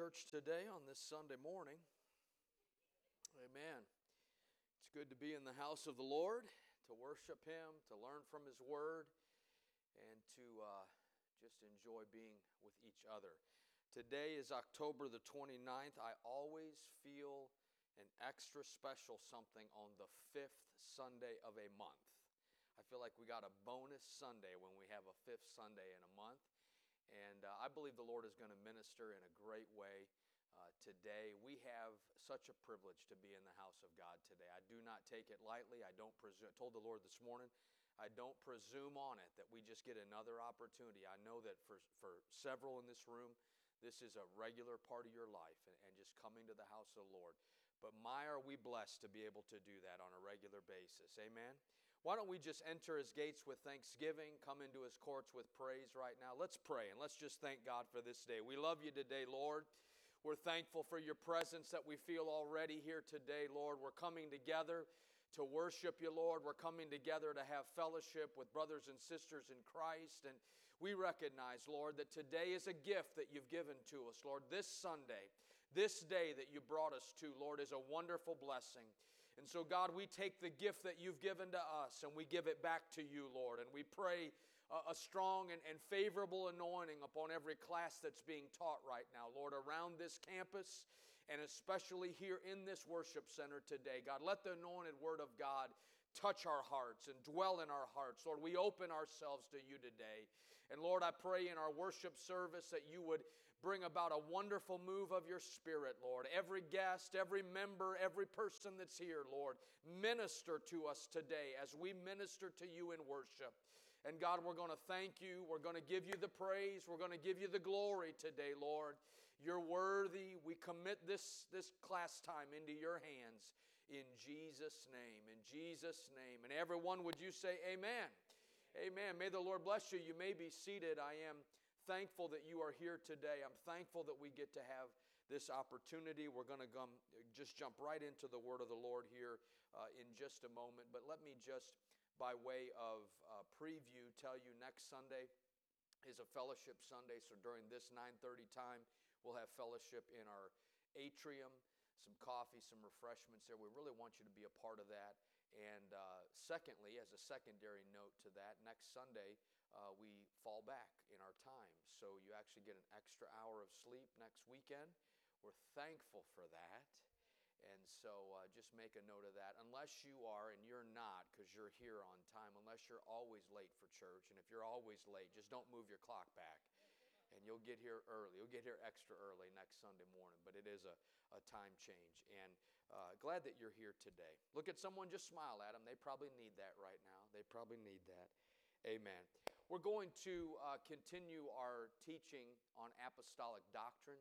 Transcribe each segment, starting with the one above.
church today on this Sunday morning. Amen. It's good to be in the house of the Lord, to worship Him, to learn from His Word, and to uh, just enjoy being with each other. Today is October the 29th. I always feel an extra special something on the fifth Sunday of a month. I feel like we got a bonus Sunday when we have a fifth Sunday in a month. And uh, I believe the Lord is going to minister in a great way uh, today. We have such a privilege to be in the house of God today. I do not take it lightly. I don't presume. I told the Lord this morning, I don't presume on it that we just get another opportunity. I know that for, for several in this room, this is a regular part of your life and, and just coming to the house of the Lord. But my, are we blessed to be able to do that on a regular basis? Amen. Why don't we just enter his gates with thanksgiving, come into his courts with praise right now? Let's pray and let's just thank God for this day. We love you today, Lord. We're thankful for your presence that we feel already here today, Lord. We're coming together to worship you, Lord. We're coming together to have fellowship with brothers and sisters in Christ. And we recognize, Lord, that today is a gift that you've given to us, Lord. This Sunday, this day that you brought us to, Lord, is a wonderful blessing. And so, God, we take the gift that you've given to us and we give it back to you, Lord. And we pray a strong and, and favorable anointing upon every class that's being taught right now, Lord, around this campus and especially here in this worship center today. God, let the anointed word of God touch our hearts and dwell in our hearts. Lord, we open ourselves to you today. And Lord, I pray in our worship service that you would bring about a wonderful move of your spirit, Lord. Every guest, every member, every person that's here, Lord, minister to us today as we minister to you in worship. And God, we're going to thank you. We're going to give you the praise. We're going to give you the glory today, Lord. You're worthy. We commit this, this class time into your hands in Jesus' name. In Jesus' name. And everyone, would you say amen? Amen. May the Lord bless you. You may be seated. I am thankful that you are here today. I'm thankful that we get to have this opportunity. We're going to come, just jump right into the word of the Lord here uh, in just a moment. But let me just by way of uh, preview tell you next Sunday is a fellowship Sunday. So during this 9:30 time, we'll have fellowship in our atrium, some coffee, some refreshments there. We really want you to be a part of that. And uh, secondly, as a secondary note to that, next Sunday uh, we fall back in our time. So you actually get an extra hour of sleep next weekend. We're thankful for that. And so uh, just make a note of that. Unless you are, and you're not because you're here on time, unless you're always late for church. And if you're always late, just don't move your clock back. And you'll get here early. You'll get here extra early next Sunday morning. But it is a, a time change. And uh, glad that you're here today. Look at someone, just smile at them. They probably need that right now. They probably need that. Amen. We're going to uh, continue our teaching on apostolic doctrine.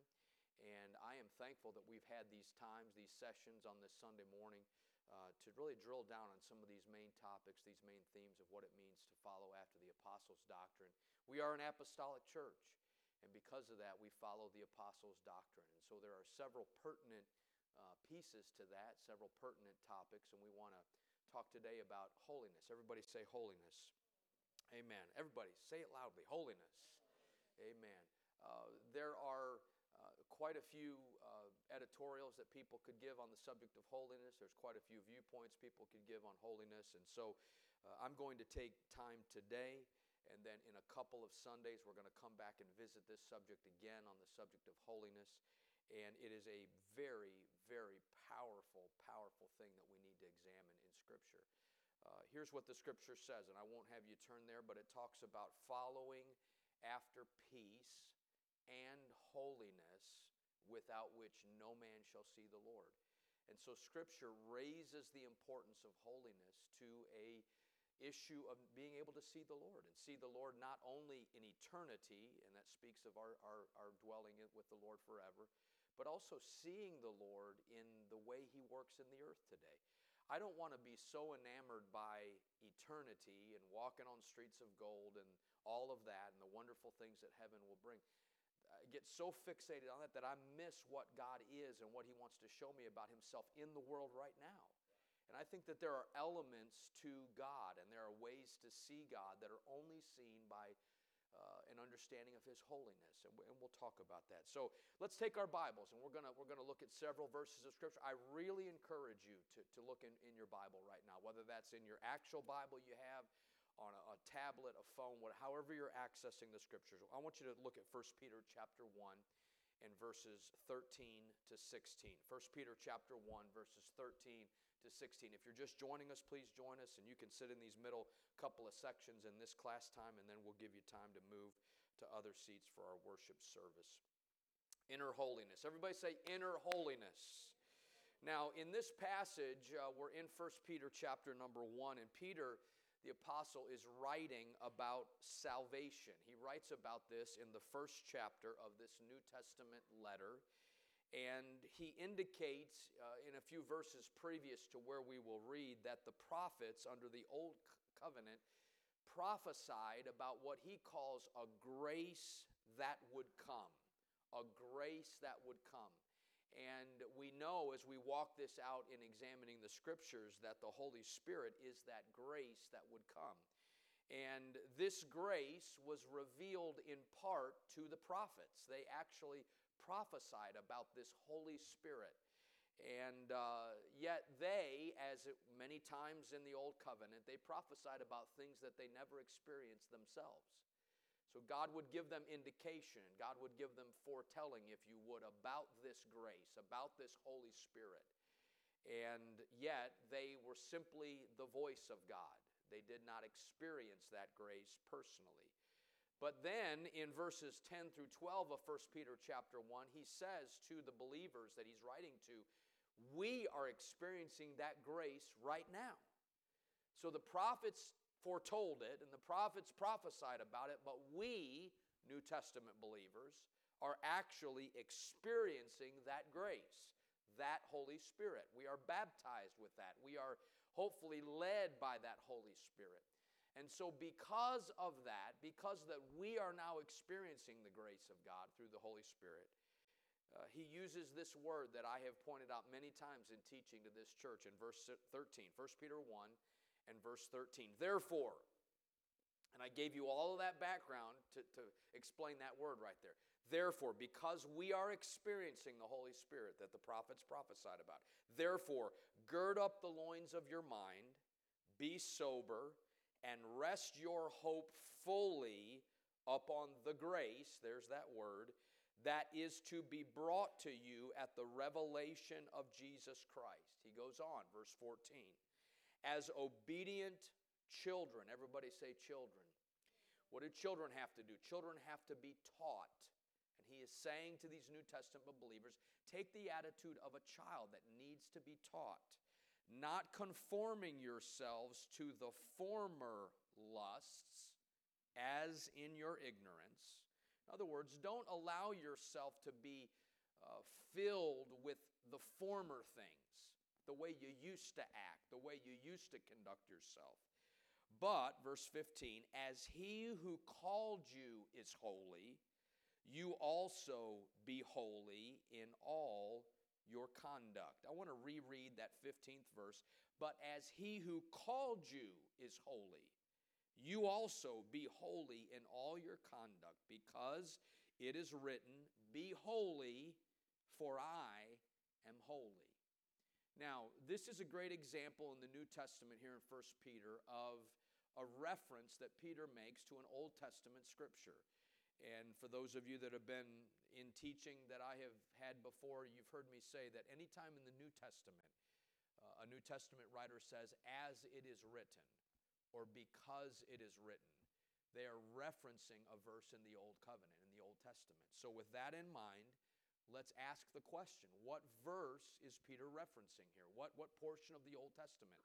And I am thankful that we've had these times, these sessions on this Sunday morning uh, to really drill down on some of these main topics, these main themes of what it means to follow after the apostles' doctrine. We are an apostolic church, and because of that, we follow the apostles' doctrine. And so there are several pertinent uh, pieces to that, several pertinent topics, and we want to talk today about holiness. Everybody say holiness. Amen. Everybody say it loudly holiness. Amen. Uh, there are uh, quite a few uh, editorials that people could give on the subject of holiness. There's quite a few viewpoints people could give on holiness. And so uh, I'm going to take time today, and then in a couple of Sundays, we're going to come back and visit this subject again on the subject of holiness. And it is a very, very powerful, powerful thing that we need to examine in Scripture. Uh, here's what the Scripture says, and I won't have you turn there, but it talks about following after peace and holiness, without which no man shall see the Lord. And so Scripture raises the importance of holiness to a issue of being able to see the Lord and see the Lord not only in eternity, and that speaks of our, our, our dwelling with the Lord forever, but also seeing the Lord in the way He works in the earth today. I don't want to be so enamored by eternity and walking on streets of gold and all of that and the wonderful things that heaven will bring I get so fixated on that that I miss what God is and what He wants to show me about Himself in the world right now. And I think that there are elements to God and there are ways to see God that are only seen by uh, an understanding of His holiness, and, and we'll talk about that. So let's take our Bibles, and we're gonna we're gonna look at several verses of Scripture. I really encourage you to, to look in, in your Bible right now, whether that's in your actual Bible you have, on a, a tablet, a phone, whatever, however you're accessing the Scriptures. I want you to look at 1 Peter chapter 1 and verses 13 to 16. 1 Peter chapter 1 verses 13 to 16. If you're just joining us, please join us and you can sit in these middle couple of sections in this class time and then we'll give you time to move to other seats for our worship service. Inner holiness. Everybody say inner holiness. Now, in this passage, uh, we're in 1 Peter chapter number 1 and Peter the apostle is writing about salvation. He writes about this in the first chapter of this New Testament letter. And he indicates uh, in a few verses previous to where we will read that the prophets under the Old Covenant prophesied about what he calls a grace that would come. A grace that would come. And we know as we walk this out in examining the scriptures that the Holy Spirit is that grace that would come. And this grace was revealed in part to the prophets. They actually prophesied about this Holy Spirit. And uh, yet, they, as it, many times in the Old Covenant, they prophesied about things that they never experienced themselves. So God would give them indication, God would give them foretelling, if you would, about this grace, about this Holy Spirit. And yet they were simply the voice of God. They did not experience that grace personally. But then in verses 10 through 12 of 1 Peter chapter 1, he says to the believers that he's writing to, we are experiencing that grace right now. So the prophets foretold it and the prophets prophesied about it, but we, New Testament believers, are actually experiencing that grace, that Holy Spirit. We are baptized with that. We are hopefully led by that Holy Spirit. And so, because of that, because that we are now experiencing the grace of God through the Holy Spirit, uh, he uses this word that I have pointed out many times in teaching to this church in verse 13, 1 Peter 1 and verse 13. Therefore, and I gave you all of that background to, to explain that word right there. Therefore, because we are experiencing the Holy Spirit that the prophets prophesied about, therefore, gird up the loins of your mind, be sober, and rest your hope fully upon the grace, there's that word, that is to be brought to you at the revelation of Jesus Christ. He goes on, verse 14 as obedient children. Everybody say children. What do children have to do? Children have to be taught. And he is saying to these New Testament believers take the attitude of a child that needs to be taught, not conforming yourselves to the former lusts as in your ignorance. In other words, don't allow yourself to be uh, filled with the former things the way you used to act, the way you used to conduct yourself. But, verse 15, as he who called you is holy, you also be holy in all your conduct. I want to reread that 15th verse. But as he who called you is holy, you also be holy in all your conduct, because it is written, Be holy, for I am holy. Now, this is a great example in the New Testament here in 1 Peter of a reference that Peter makes to an Old Testament scripture. And for those of you that have been in teaching that I have had before, you've heard me say that anytime in the New Testament, uh, a New Testament writer says, as it is written, or because it is written, they are referencing a verse in the Old Covenant, in the Old Testament. So, with that in mind, let's ask the question what verse is Peter referencing here? What, what portion of the Old Testament?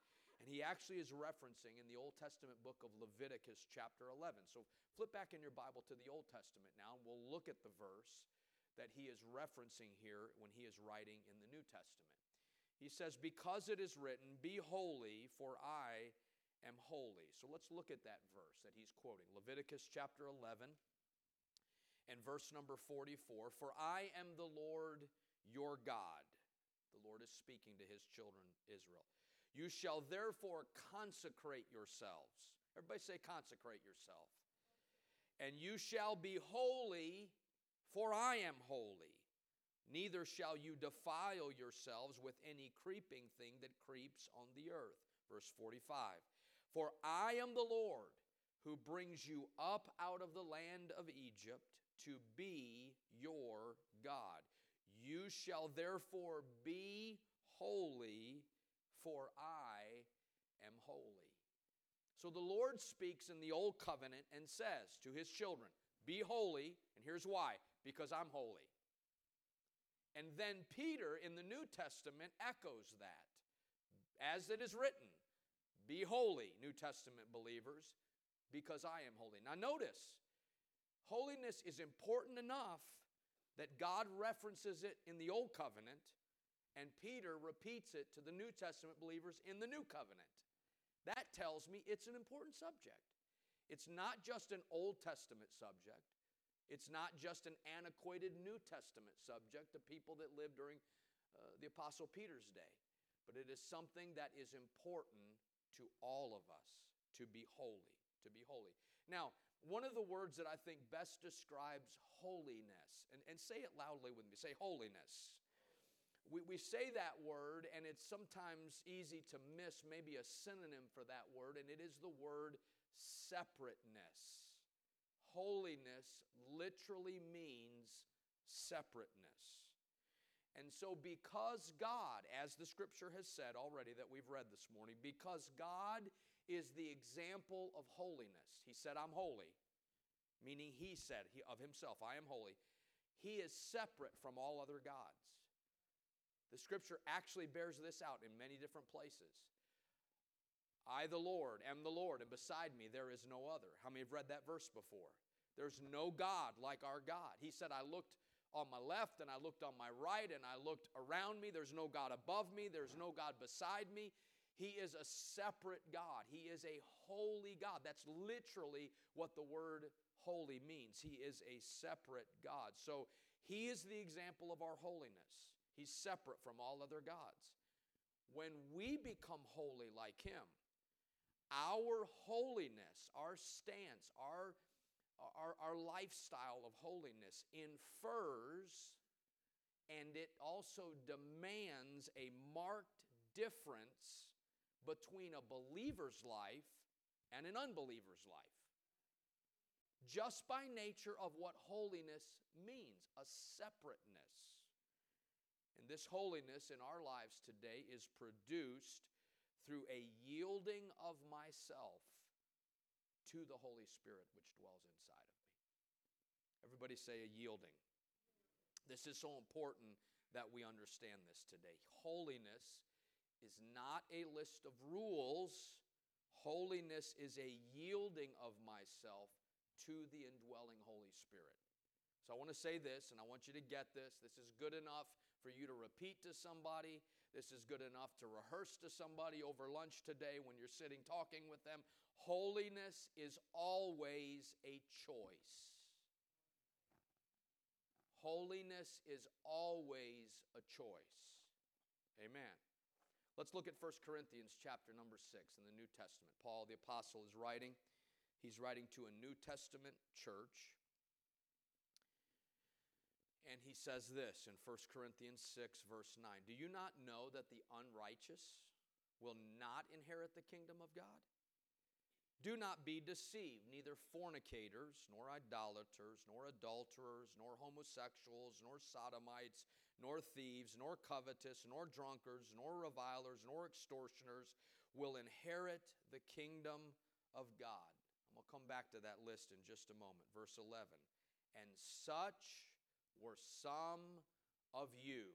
And he actually is referencing in the Old Testament book of Leviticus, chapter 11. So flip back in your Bible to the Old Testament now, and we'll look at the verse that he is referencing here when he is writing in the New Testament. He says, Because it is written, Be holy, for I am holy. So let's look at that verse that he's quoting Leviticus chapter 11 and verse number 44 For I am the Lord your God. The Lord is speaking to his children, Israel. You shall therefore consecrate yourselves. Everybody say, consecrate yourself. And you shall be holy, for I am holy. Neither shall you defile yourselves with any creeping thing that creeps on the earth. Verse 45 For I am the Lord who brings you up out of the land of Egypt to be your God. You shall therefore be holy, for I am holy. So the Lord speaks in the Old Covenant and says to his children, Be holy, and here's why because I'm holy. And then Peter in the New Testament echoes that. As it is written, Be holy, New Testament believers, because I am holy. Now notice, holiness is important enough that God references it in the Old Covenant, and Peter repeats it to the New Testament believers in the New Covenant. That tells me it's an important subject. It's not just an Old Testament subject, it's not just an antiquated New Testament subject to people that lived during uh, the Apostle Peter's day, but it is something that is important to all of us to be holy. To be holy. Now, one of the words that I think best describes holiness, and, and say it loudly with me say holiness we, we say that word, and it's sometimes easy to miss maybe a synonym for that word, and it is the word separateness. Holiness literally means separateness. And so, because God, as the scripture has said already that we've read this morning, because God is the example of holiness, He said, I'm holy, meaning He said of Himself, I am holy. He is separate from all other gods. The scripture actually bears this out in many different places. I, the Lord, am the Lord, and beside me there is no other. How many have read that verse before? There's no God like our God. He said, I looked on my left and I looked on my right and I looked around me. There's no God above me, there's no God beside me. He is a separate God. He is a holy God. That's literally what the word holy means. He is a separate God. So he is the example of our holiness. He's separate from all other gods. When we become holy like Him, our holiness, our stance, our, our, our lifestyle of holiness infers and it also demands a marked difference between a believer's life and an unbeliever's life. Just by nature of what holiness means, a separateness. And this holiness in our lives today is produced through a yielding of myself to the Holy Spirit which dwells inside of me. Everybody say a yielding. This is so important that we understand this today. Holiness is not a list of rules, holiness is a yielding of myself to the indwelling Holy Spirit. So I want to say this, and I want you to get this. This is good enough for you to repeat to somebody. This is good enough to rehearse to somebody over lunch today when you're sitting talking with them. Holiness is always a choice. Holiness is always a choice. Amen. Let's look at 1 Corinthians chapter number 6 in the New Testament. Paul the apostle is writing. He's writing to a New Testament church. And he says this in 1 Corinthians 6, verse 9 Do you not know that the unrighteous will not inherit the kingdom of God? Do not be deceived, neither fornicators, nor idolaters, nor adulterers, nor homosexuals, nor sodomites, nor thieves, nor covetous, nor drunkards, nor revilers, nor extortioners will inherit the kingdom of God. I'm going to come back to that list in just a moment. Verse 11. And such were some of you.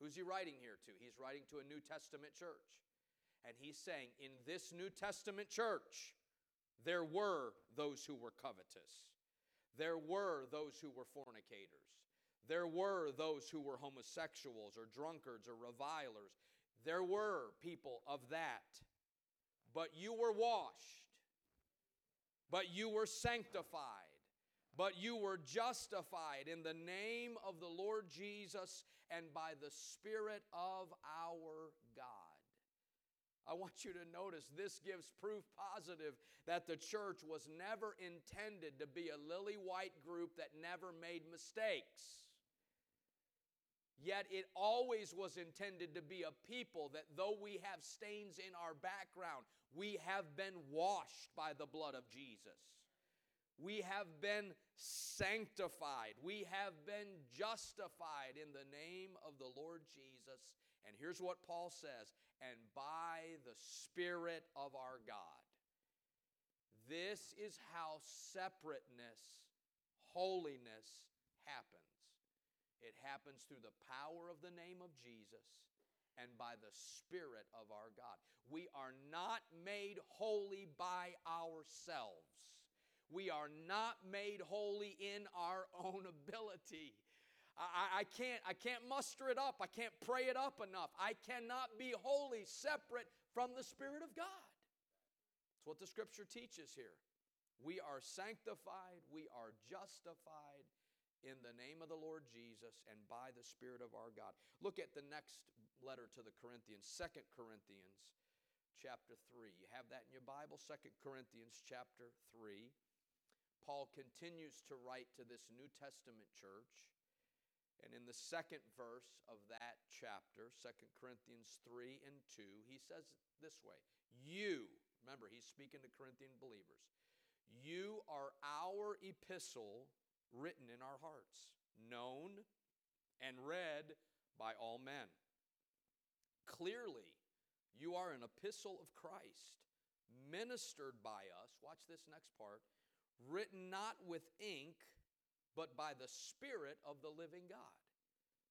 Who's he writing here to? He's writing to a New Testament church. And he's saying, in this New Testament church, there were those who were covetous. There were those who were fornicators. There were those who were homosexuals or drunkards or revilers. There were people of that. But you were washed. But you were sanctified but you were justified in the name of the Lord Jesus and by the Spirit of our God. I want you to notice this gives proof positive that the church was never intended to be a lily white group that never made mistakes. Yet it always was intended to be a people that, though we have stains in our background, we have been washed by the blood of Jesus. We have been sanctified. We have been justified in the name of the Lord Jesus. And here's what Paul says and by the Spirit of our God. This is how separateness, holiness happens. It happens through the power of the name of Jesus and by the Spirit of our God. We are not made holy by ourselves. We are not made holy in our own ability. I, I, can't, I can't muster it up. I can't pray it up enough. I cannot be holy separate from the Spirit of God. That's what the scripture teaches here. We are sanctified, we are justified in the name of the Lord Jesus and by the Spirit of our God. Look at the next letter to the Corinthians, Second Corinthians chapter 3. You have that in your Bible, Second Corinthians chapter 3. Paul continues to write to this New Testament church. And in the second verse of that chapter, 2 Corinthians 3 and 2, he says this way You, remember, he's speaking to Corinthian believers, you are our epistle written in our hearts, known and read by all men. Clearly, you are an epistle of Christ, ministered by us. Watch this next part written not with ink, but by the Spirit of the living God.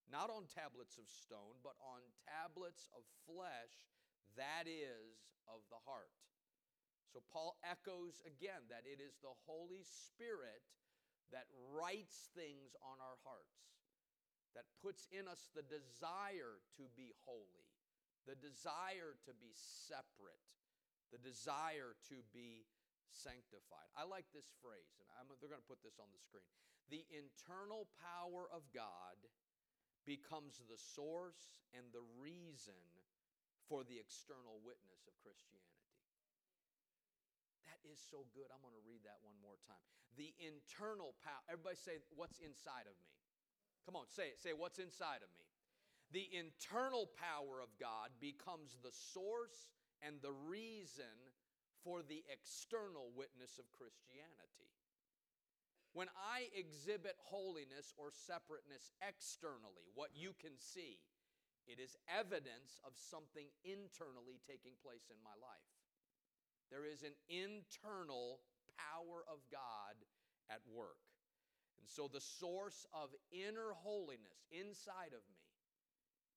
Not on tablets of stone, but on tablets of flesh, that is, of the heart. So Paul echoes again that it is the Holy Spirit that writes things on our hearts, that puts in us the desire to be holy, the desire to be separate, the desire to be sanctified. I like this phrase, and I'm, they're going to put this on the screen. The internal power of God becomes the source and the reason for the external witness of Christianity. That is so good. I'm going to read that one more time. The internal power. Everybody say, What's inside of me? Come on, say it. Say, What's inside of me? The internal power of God becomes the source and the reason for the external witness of Christianity. When I exhibit holiness or separateness externally, what you can see, it is evidence of something internally taking place in my life. There is an internal power of God at work. And so the source of inner holiness inside of me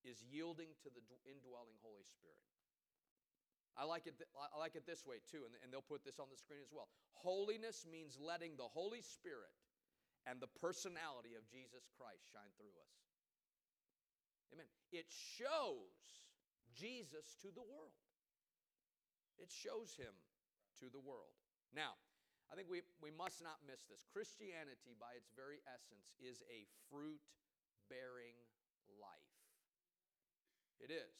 is yielding to the indwelling Holy Spirit. I like it, th- I like it this way too, and, and they'll put this on the screen as well. Holiness means letting the Holy Spirit and the personality of Jesus Christ shine through us. Amen. It shows Jesus to the world. It shows him to the world. Now, I think we, we must not miss this. Christianity, by its very essence, is a fruit bearing life. It is.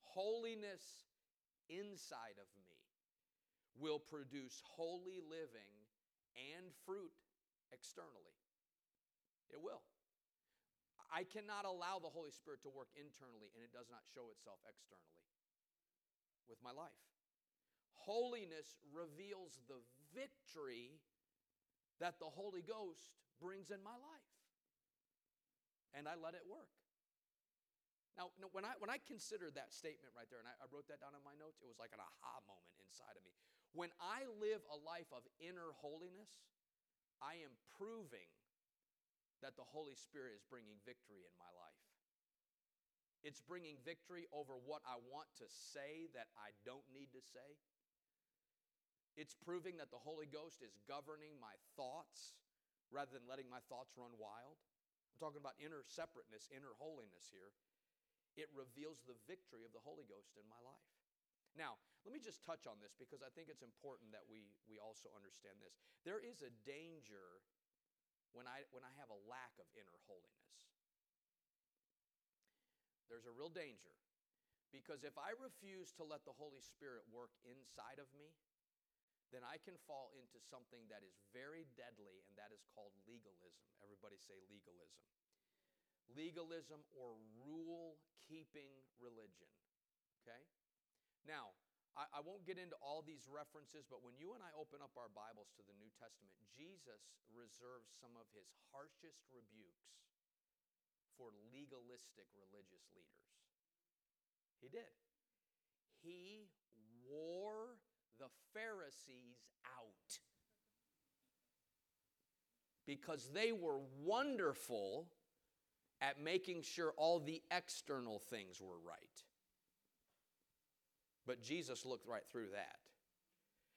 Holiness inside of me will produce holy living and fruit externally. It will. I cannot allow the Holy Spirit to work internally and it does not show itself externally with my life. Holiness reveals the victory that the Holy Ghost brings in my life. And I let it work. Now, when I, when I considered that statement right there, and I, I wrote that down in my notes, it was like an aha moment inside of me. When I live a life of inner holiness, I am proving that the Holy Spirit is bringing victory in my life. It's bringing victory over what I want to say that I don't need to say. It's proving that the Holy Ghost is governing my thoughts rather than letting my thoughts run wild. I'm talking about inner separateness, inner holiness here it reveals the victory of the Holy Ghost in my life. Now, let me just touch on this because I think it's important that we, we also understand this. There is a danger when I, when I have a lack of inner holiness. There's a real danger Because if I refuse to let the Holy Spirit work inside of me, then I can fall into something that is very deadly, and that is called legalism. Everybody say legalism. Legalism or rule keeping religion. Okay? Now, I, I, won't get into all these references, but when you and I open up our Bibles to the New Testament, Jesus reserves some of his harshest rebukes for legalistic religious leaders. He did. He wore the Pharisees out because they were wonderful at making sure all the external things were right. But Jesus looked right through that.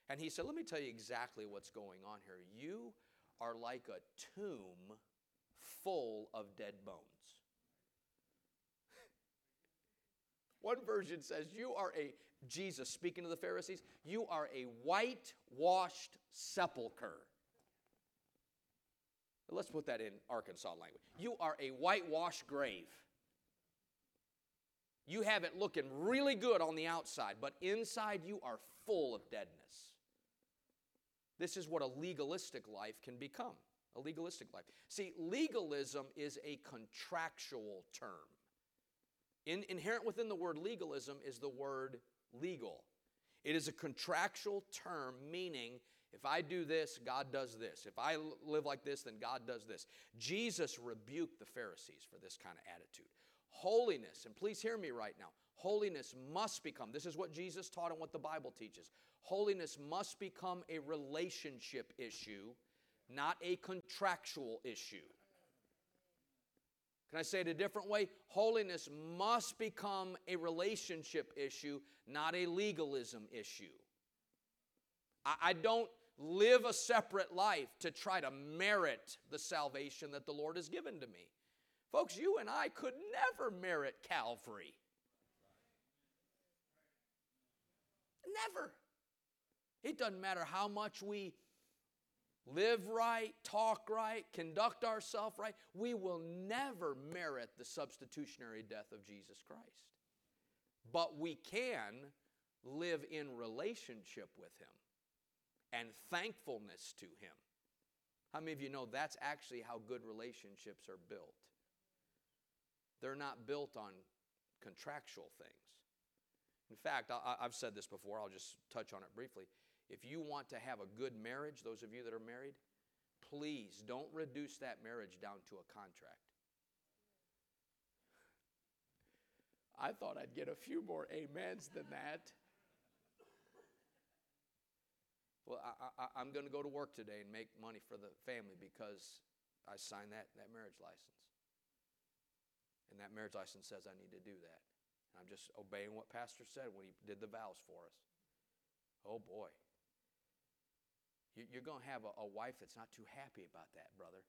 And he said, Let me tell you exactly what's going on here. You are like a tomb full of dead bones. One version says, You are a, Jesus speaking to the Pharisees, you are a whitewashed sepulcher. Let's put that in Arkansas language. You are a whitewashed grave. You have it looking really good on the outside, but inside you are full of deadness. This is what a legalistic life can become. A legalistic life. See, legalism is a contractual term. In, inherent within the word legalism is the word legal. It is a contractual term meaning if I do this, God does this. If I live like this, then God does this. Jesus rebuked the Pharisees for this kind of attitude. Holiness, and please hear me right now, holiness must become, this is what Jesus taught and what the Bible teaches. Holiness must become a relationship issue, not a contractual issue. Can I say it a different way? Holiness must become a relationship issue, not a legalism issue. I, I don't live a separate life to try to merit the salvation that the Lord has given to me. Folks, you and I could never merit Calvary. Never. It doesn't matter how much we live right, talk right, conduct ourselves right, we will never merit the substitutionary death of Jesus Christ. But we can live in relationship with Him and thankfulness to Him. How many of you know that's actually how good relationships are built? They're not built on contractual things. In fact, I, have said this before, I'll just touch on it briefly. If you want to have a good marriage, those of you that are married, please don't reduce that marriage down to a contract. I thought I'd get a few more amens than that. Well, I, am going to go to work today and make money for the family because I signed that, that marriage license. And that marriage license says I need to do that. And I'm just obeying what Pastor said when he did the vows for us. Oh boy. You're going to have a, a wife that's not too happy about that, brother.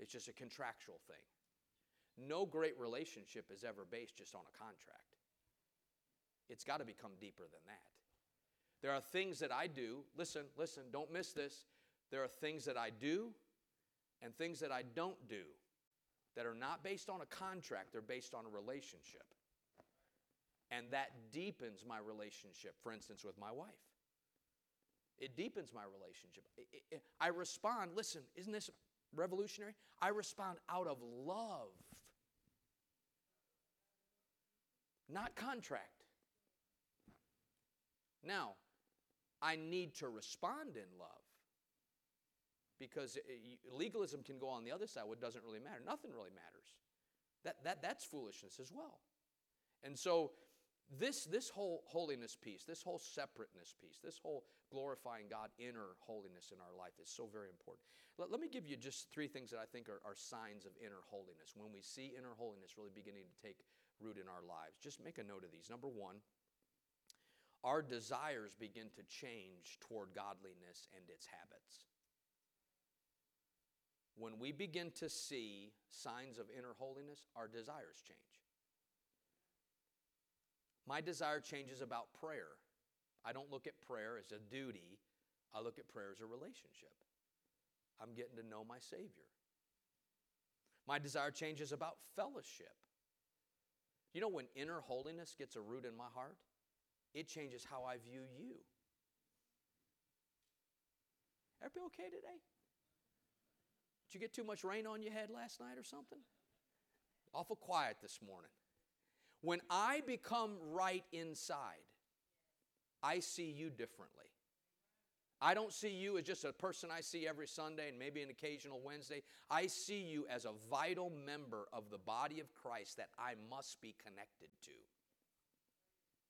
It's just a contractual thing. No great relationship is ever based just on a contract. It's got to become deeper than that. There are things that I do, listen, listen, don't miss this. There are things that I do and things that I don't do that are not based on a contract, they're based on a relationship. And that deepens my relationship, for instance, with my wife. It deepens my relationship. I respond, listen, isn't this revolutionary? I respond out of love, not contract. Now, I need to respond in love. Because eh, legalism can go on the other side, what doesn't really matter. Nothing really matters. That, that, that's foolishness as well. And so, this, this whole holiness piece, this whole separateness piece, this whole glorifying God, inner holiness in our life is so very important. Let, let me give you just three things that I think are, are signs of inner holiness. When we see inner holiness really beginning to take root in our lives, just make a note of these. Number one, our desires begin to change toward godliness and its habits when we begin to see signs of inner holiness, our desires change. My desire changes about prayer. I don't look at prayer as a duty, I look at prayer as a relationship. I'm getting to know my Savior. My desire changes about fellowship. You know, when inner holiness gets a root in my heart, it changes how I view you. Everybody okay today? Did you get too much rain on your head last night or something? Awful quiet this morning. When I become right inside, I see you differently. I don't see you as just a person I see every Sunday and maybe an occasional Wednesday. I see you as a vital member of the body of Christ that I must be connected to.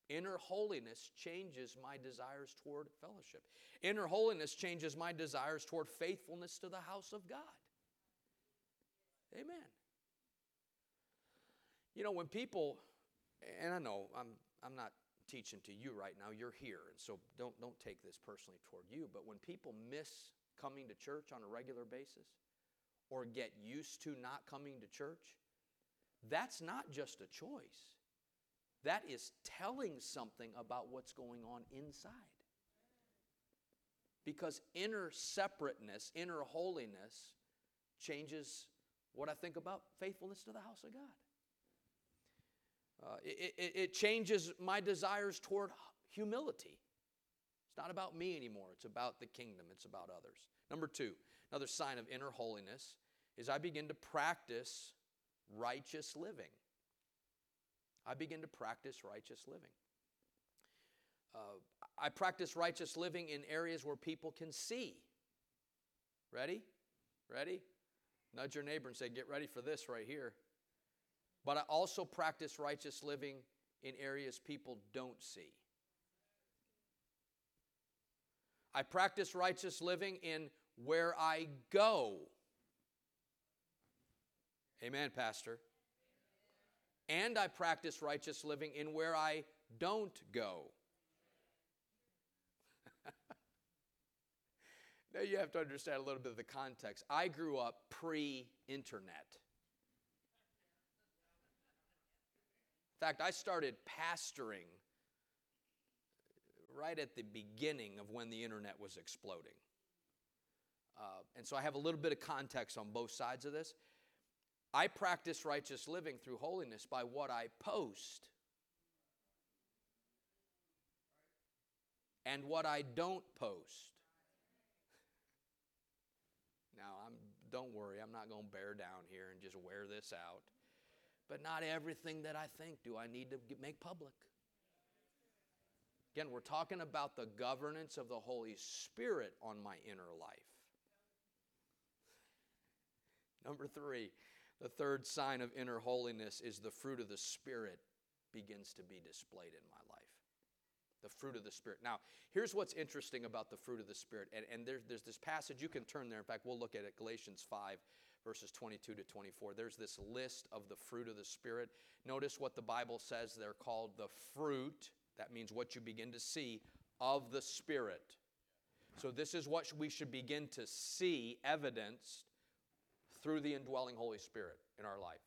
Inner holiness changes my desires toward fellowship. Inner holiness changes my desires toward faithfulness to the house of God. Amen. You know, when people, and I know I'm, I'm not teaching to you right now, you're here, and so don't, don't take this personally toward you, but when people miss coming to church on a regular basis or get used to not coming to church, that's not just a choice. That is telling something about what's going on inside. Because inner separateness, inner holiness changes what I think about faithfulness to the house of God. Uh, it, it, it changes my desires toward humility. It's not about me anymore, it's about the kingdom, it's about others. Number two, another sign of inner holiness is I begin to practice righteous living. I begin to practice righteous living. Uh, I practice righteous living in areas where people can see. Ready? Ready? Nudge your neighbor and say, Get ready for this right here. But I also practice righteous living in areas people don't see. I practice righteous living in where I go. Amen, Pastor. And I practice righteous living in where I don't go. now you have to understand a little bit of the context. I grew up pre internet. In fact, I started pastoring right at the beginning of when the internet was exploding. Uh, and so I have a little bit of context on both sides of this. I practice righteous living through holiness by what I post and what I don't post. Now, I'm, don't worry, I'm not going to bear down here and just wear this out. But not everything that I think do I need to make public. Again, we're talking about the governance of the Holy Spirit on my inner life. Number three, the third sign of inner holiness is the fruit of the Spirit begins to be displayed in my life. The fruit of the Spirit. Now, here's what's interesting about the fruit of the Spirit. And, and there's, there's this passage, you can turn there. In fact, we'll look at it, Galatians 5, verses 22 to 24. There's this list of the fruit of the Spirit. Notice what the Bible says they're called the fruit. That means what you begin to see of the Spirit. So, this is what we should begin to see evidenced through the indwelling Holy Spirit in our life.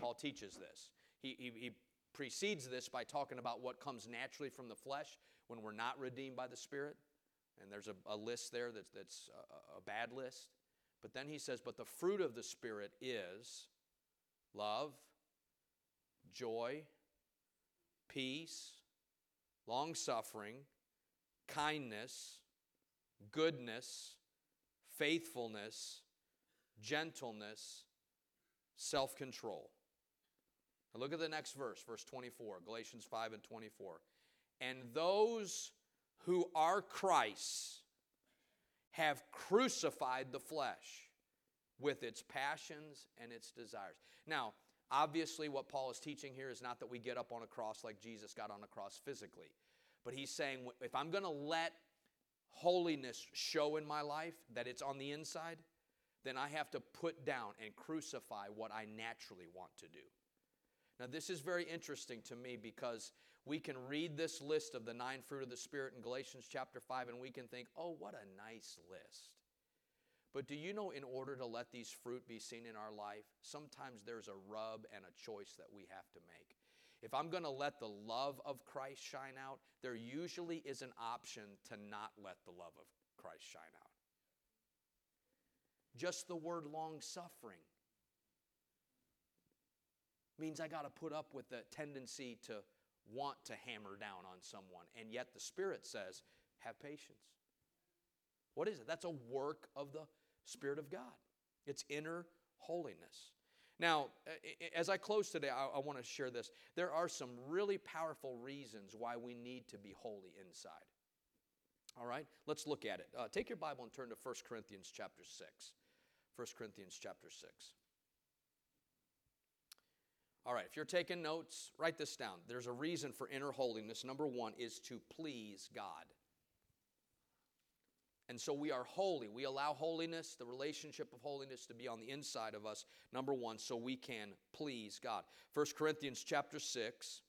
Paul teaches this. He, he, he, precedes this by talking about what comes naturally from the flesh when we're not redeemed by the Spirit. And there's a, a list there that's, that's a, a bad list. But then he says, But the fruit of the Spirit is love, joy, peace, long suffering, kindness, goodness, faithfulness, gentleness, self control. Now look at the next verse, verse 24, Galatians 5 and 24. And those who are Christ's have crucified the flesh with its passions and its desires. Now, obviously, what Paul is teaching here is not that we get up on a cross like Jesus got on a cross physically, but he's saying if I'm going to let holiness show in my life, that it's on the inside, then I have to put down and crucify what I naturally want to do. Now, this is very interesting to me because we can read this list of the nine fruit of the Spirit in Galatians chapter 5 and we can think, oh, what a nice list. But do you know, in order to let these fruit be seen in our life, sometimes there's a rub and a choice that we have to make. If I'm going to let the love of Christ shine out, there usually is an option to not let the love of Christ shine out. Just the word long suffering means I got to put up with the tendency to want to hammer down on someone. And yet the Spirit says, have patience. What is it? That's a work of the Spirit of God. It's inner holiness. Now, as I close today, I, want to share this. There are some really powerful reasons why we need to be holy inside. All right, let's look at it. Uh, take your Bible and turn to 1 Corinthians chapter 6. 1 Corinthians chapter 6. All right, if you're taking notes, write this down. There's a reason for inner holiness. Number one is to please God. And so we are holy. We allow holiness, the relationship of holiness to be on the inside of us, number one, so we can please God. 1 Corinthians chapter 6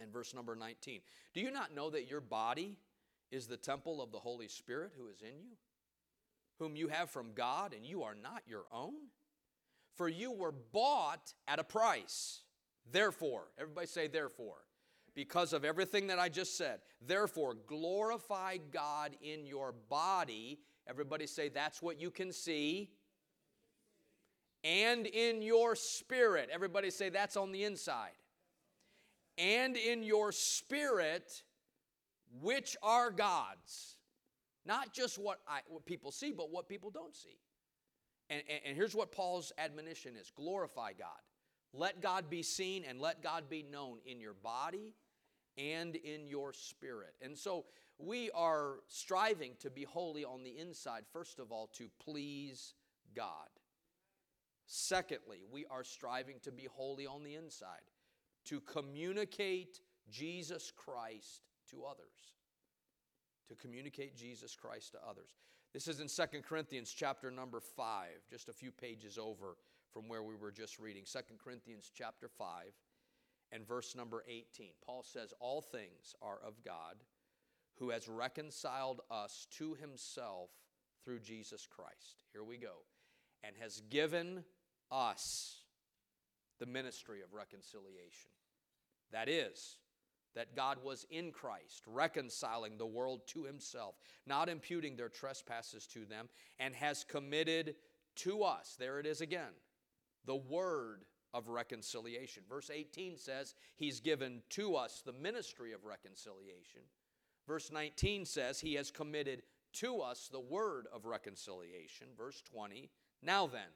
and verse number 19. Do you not know that your body is the temple of the Holy Spirit who is in you, whom you have from God, and you are not your own? For you were bought at a price. Therefore, everybody say, therefore, because of everything that I just said. Therefore, glorify God in your body. Everybody say, that's what you can see. And in your spirit. Everybody say, that's on the inside. And in your spirit, which are God's. Not just what, I, what people see, but what people don't see. And, and, and here's what Paul's admonition is glorify God. Let God be seen and let God be known in your body and in your spirit. And so we are striving to be holy on the inside, first of all, to please God. Secondly, we are striving to be holy on the inside, to communicate Jesus Christ to others. To communicate Jesus Christ to others. This is in Second Corinthians chapter number 5, just a few pages over from where we were just reading. Second Corinthians chapter 5 and verse number 18. Paul says, All things are of God, who has reconciled us to himself through Jesus Christ. Here we go. And has given us the ministry of reconciliation. That is, that God was in Christ, reconciling the world to himself, not imputing their trespasses to them, and has committed to us, there it is again, the word of reconciliation. Verse 18 says, He's given to us the ministry of reconciliation. Verse 19 says, He has committed to us the word of reconciliation. Verse 20, Now then,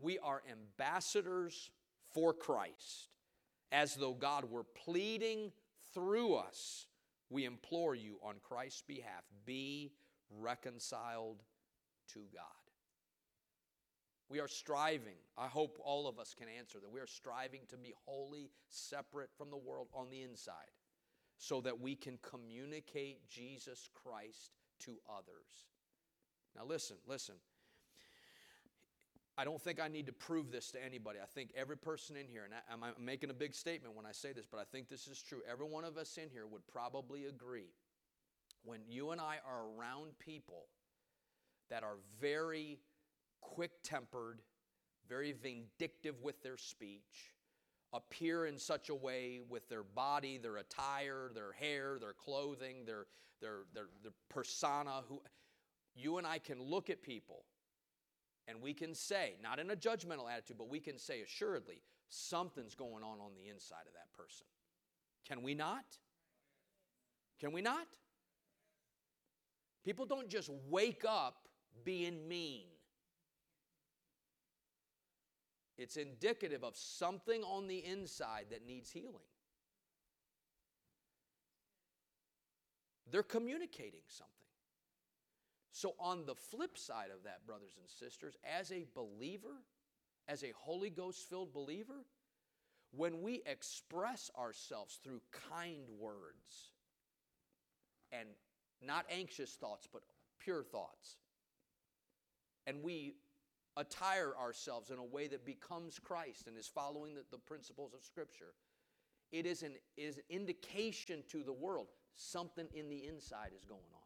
we are ambassadors for Christ, as though God were pleading through us, we implore you on Christ's behalf be reconciled to God. We are striving, I hope all of us can answer that. We are striving to be wholly separate from the world on the inside so that we can communicate Jesus Christ to others. Now, listen, listen. I don't think I need to prove this to anybody. I think every person in here, and I, am making a big statement when I say this, but I think this is true. Every one of us in here would probably agree when you and I are around people that are very quick tempered, very vindictive with their speech, appear in such a way with their body, their attire, their hair, their clothing, their, their, their, their persona, who you and I can look at people and we can say, not in a judgmental attitude, but we can say assuredly, something's going on on the inside of that person. Can we not? Can we not? People don't just wake up being mean. It's indicative of something on the inside that needs healing. They're communicating something. So, on the flip side of that, brothers and sisters, as a believer, as a Holy Ghost filled believer, when we express ourselves through kind words and not anxious thoughts, but pure thoughts, and we attire ourselves in a way that becomes Christ and is following the, the principles of Scripture, it is an, is an indication to the world something in the inside is going on.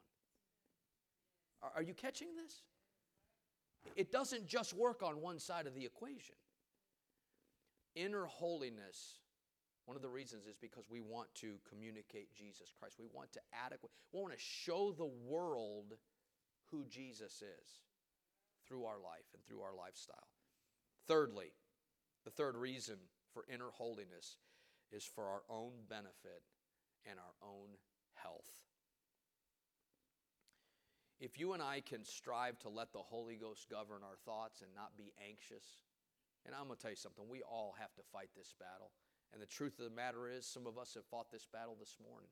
Are you catching this? It doesn't just work on one side of the equation. Inner holiness, one of the reasons is because we want to communicate Jesus Christ. We want to adequate, we want to show the world who Jesus is through our life and through our lifestyle. Thirdly, the third reason for inner holiness is for our own benefit and our own health. If you and I can strive to let the Holy Ghost govern our thoughts and not be anxious, and I'm going to tell you something, we all have to fight this battle. And the truth of the matter is, some of us have fought this battle this morning.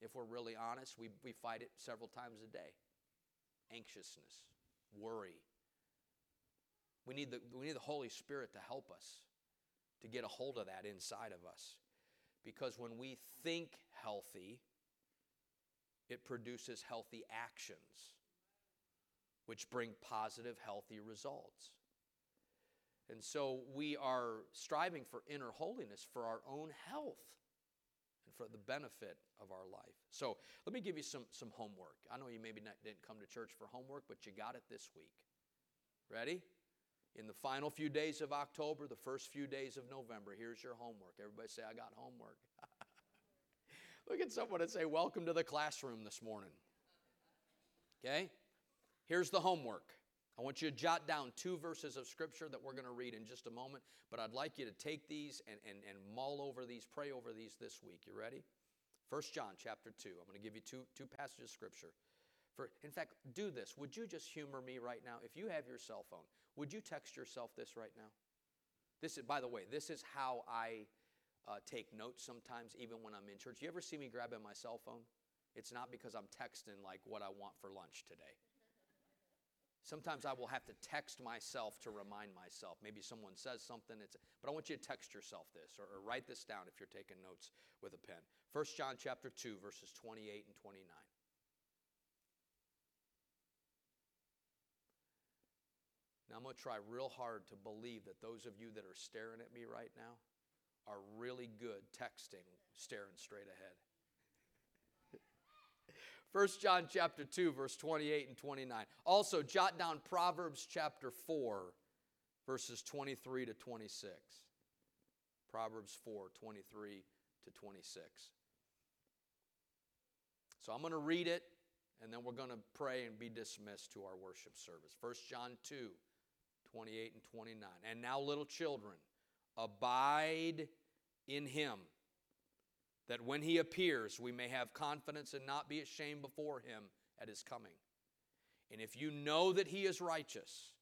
If we're really honest, we, we fight it several times a day. Anxiousness, worry. We need, the, we need the Holy Spirit to help us to get a hold of that inside of us. Because when we think healthy, it produces healthy actions, which bring positive, healthy results. And so we are striving for inner holiness for our own health and for the benefit of our life. So let me give you some, some homework. I know you maybe not, didn't come to church for homework, but you got it this week. Ready? In the final few days of October, the first few days of November, here's your homework. Everybody say, I got homework. Look at someone and say, Welcome to the classroom this morning. Okay? Here's the homework. I want you to jot down two verses of scripture that we're going to read in just a moment, but I'd like you to take these and, and, and mull over these, pray over these this week. You ready? 1 John chapter 2. I'm going to give you two, two passages of scripture. For, in fact, do this. Would you just humor me right now? If you have your cell phone, would you text yourself this right now? This is, by the way, this is how I uh, take notes sometimes, even when I'm in church. You ever see me grabbing my cell phone? It's not because I'm texting like what I want for lunch today. Sometimes I will have to text myself to remind myself. Maybe someone says something, it's, but I want you to text yourself this or, or write this down if you're taking notes with a pen. 1 John chapter 2, verses 28 and 29. Now I'm going to try real hard to believe that those of you that are staring at me right now are really good texting, staring straight ahead. 1 John chapter 2 verse 28 and 29. Also jot down Proverbs chapter 4 verses 23 to 26. Proverbs 4 23 to 26. So I'm going to read it and then we're going to pray and be dismissed to our worship service. 1 John 2 28 and 29. And now little children abide in him that when he appears, we may have confidence and not be ashamed before him at his coming. And if you know that he is righteous,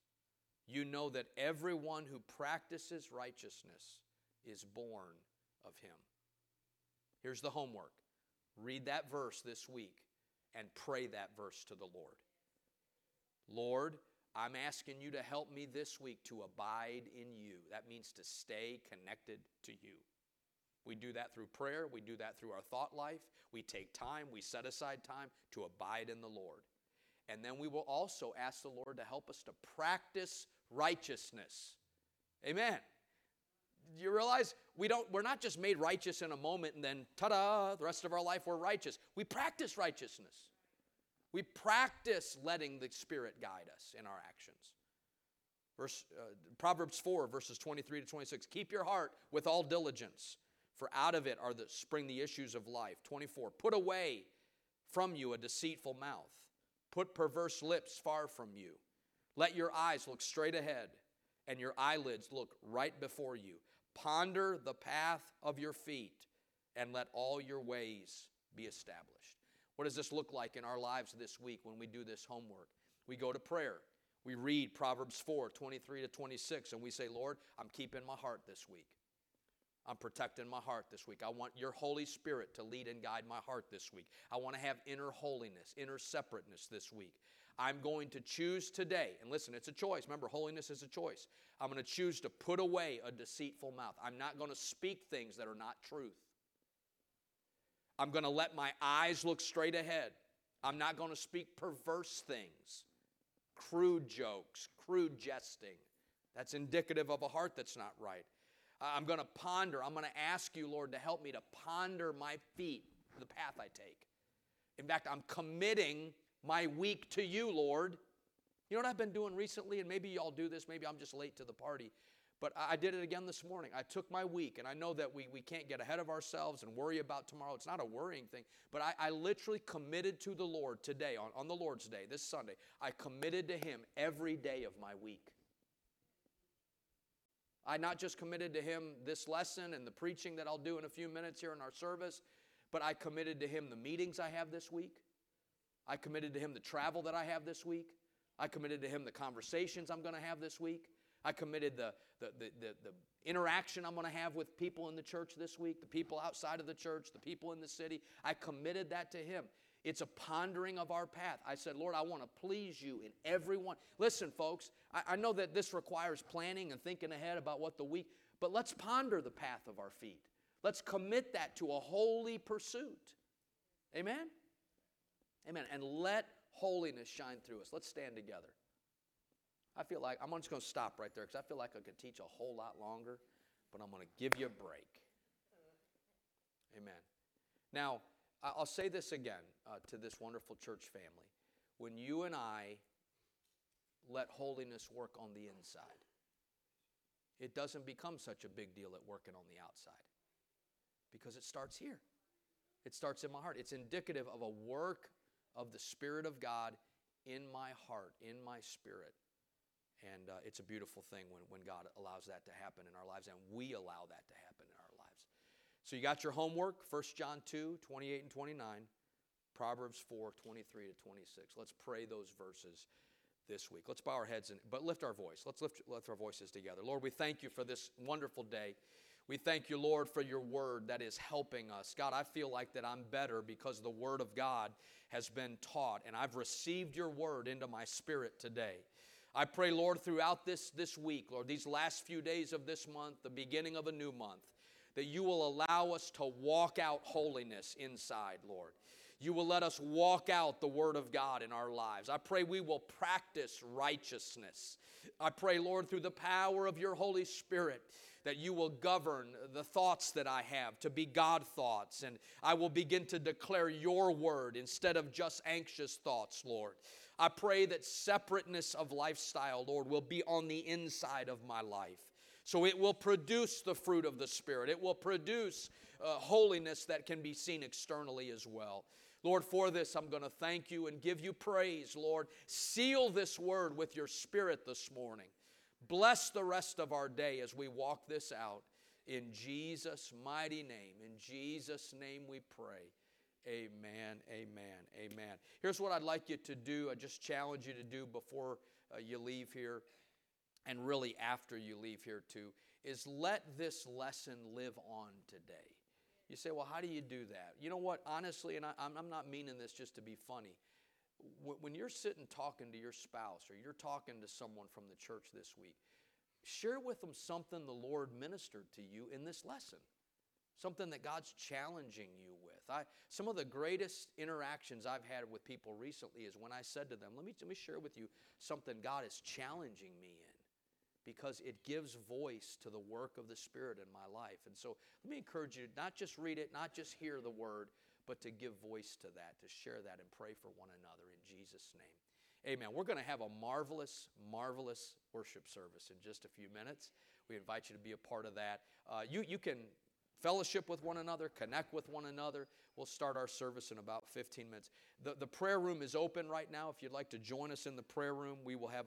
you know that everyone who practices righteousness is born of him. Here's the homework read that verse this week and pray that verse to the Lord. Lord, I'm asking you to help me this week to abide in you. That means to stay connected to you. We do that through prayer, we do that through our thought life. We take time, we set aside time to abide in the Lord. And then we will also ask the Lord to help us to practice righteousness. Amen. You realize we don't we're not just made righteous in a moment and then ta-da, the rest of our life we're righteous. We practice righteousness. We practice letting the Spirit guide us in our actions. Verse, uh, Proverbs 4, verses 23 to 26. Keep your heart with all diligence, for out of it are the spring the issues of life. 24. Put away from you a deceitful mouth. Put perverse lips far from you. Let your eyes look straight ahead and your eyelids look right before you. Ponder the path of your feet and let all your ways be established. What does this look like in our lives this week when we do this homework? We go to prayer. We read Proverbs 4 23 to 26, and we say, Lord, I'm keeping my heart this week. I'm protecting my heart this week. I want your Holy Spirit to lead and guide my heart this week. I want to have inner holiness, inner separateness this week. I'm going to choose today, and listen, it's a choice. Remember, holiness is a choice. I'm going to choose to put away a deceitful mouth. I'm not going to speak things that are not truth. I'm going to let my eyes look straight ahead. I'm not going to speak perverse things, crude jokes, crude jesting. That's indicative of a heart that's not right. I'm going to ponder. I'm going to ask you, Lord, to help me to ponder my feet, the path I take. In fact, I'm committing my week to you, Lord. You know what I've been doing recently? And maybe y'all do this, maybe I'm just late to the party. But I did it again this morning. I took my week, and I know that we, we can't get ahead of ourselves and worry about tomorrow. It's not a worrying thing. But I, I literally committed to the Lord today, on, on the Lord's Day, this Sunday. I committed to Him every day of my week. I not just committed to Him this lesson and the preaching that I'll do in a few minutes here in our service, but I committed to Him the meetings I have this week. I committed to Him the travel that I have this week. I committed to Him the conversations I'm going to have this week. I committed the, the, the, the, the interaction I'm going to have with people in the church this week, the people outside of the church, the people in the city. I committed that to Him. It's a pondering of our path. I said, Lord, I want to please you in everyone. Listen, folks, I, I know that this requires planning and thinking ahead about what the week, but let's ponder the path of our feet. Let's commit that to a holy pursuit. Amen? Amen. And let holiness shine through us. Let's stand together. I feel like I'm just going to stop right there because I feel like I could teach a whole lot longer, but I'm going to give you a break. Amen. Now, I'll say this again uh, to this wonderful church family. When you and I let holiness work on the inside, it doesn't become such a big deal at working on the outside because it starts here. It starts in my heart. It's indicative of a work of the Spirit of God in my heart, in my spirit. And uh, it's a beautiful thing when, when God allows that to happen in our lives, and we allow that to happen in our lives. So you got your homework, 1 John 2, 28 and 29, Proverbs 4, 23 to 26. Let's pray those verses this week. Let's bow our heads, and, but lift our voice. Let's lift, lift our voices together. Lord, we thank you for this wonderful day. We thank you, Lord, for your word that is helping us. God, I feel like that I'm better because the word of God has been taught, and I've received your word into my spirit today. I pray, Lord, throughout this, this week, Lord, these last few days of this month, the beginning of a new month, that you will allow us to walk out holiness inside, Lord. You will let us walk out the Word of God in our lives. I pray we will practice righteousness. I pray, Lord, through the power of your Holy Spirit, that you will govern the thoughts that I have to be God thoughts, and I will begin to declare your word instead of just anxious thoughts, Lord. I pray that separateness of lifestyle, Lord, will be on the inside of my life. So it will produce the fruit of the Spirit. It will produce uh, holiness that can be seen externally as well. Lord, for this, I'm going to thank you and give you praise, Lord. Seal this word with your Spirit this morning. Bless the rest of our day as we walk this out. In Jesus' mighty name, in Jesus' name we pray. Amen, amen, amen. Here's what I'd like you to do. I just challenge you to do before uh, you leave here, and really after you leave here too, is let this lesson live on today. You say, well, how do you do that? You know what? Honestly, and I, am not meaning this just to be funny. When you're sitting talking to your spouse or you're talking to someone from the church this week, share with them something the Lord ministered to you in this lesson something that God's challenging you I, some of the greatest interactions I've had with people recently is when I said to them, let me, let me share with you something God is challenging me in because it gives voice to the work of the Spirit in my life. And so let me encourage you to not just read it, not just hear the word, but to give voice to that, to share that, and pray for one another in Jesus' name. Amen. We're going to have a marvelous, marvelous worship service in just a few minutes. We invite you to be a part of that. Uh, you, you can fellowship with one another, connect with one another. We'll start our service in about 15 minutes. The, the prayer room is open right now. If you'd like to join us in the prayer room, we will have a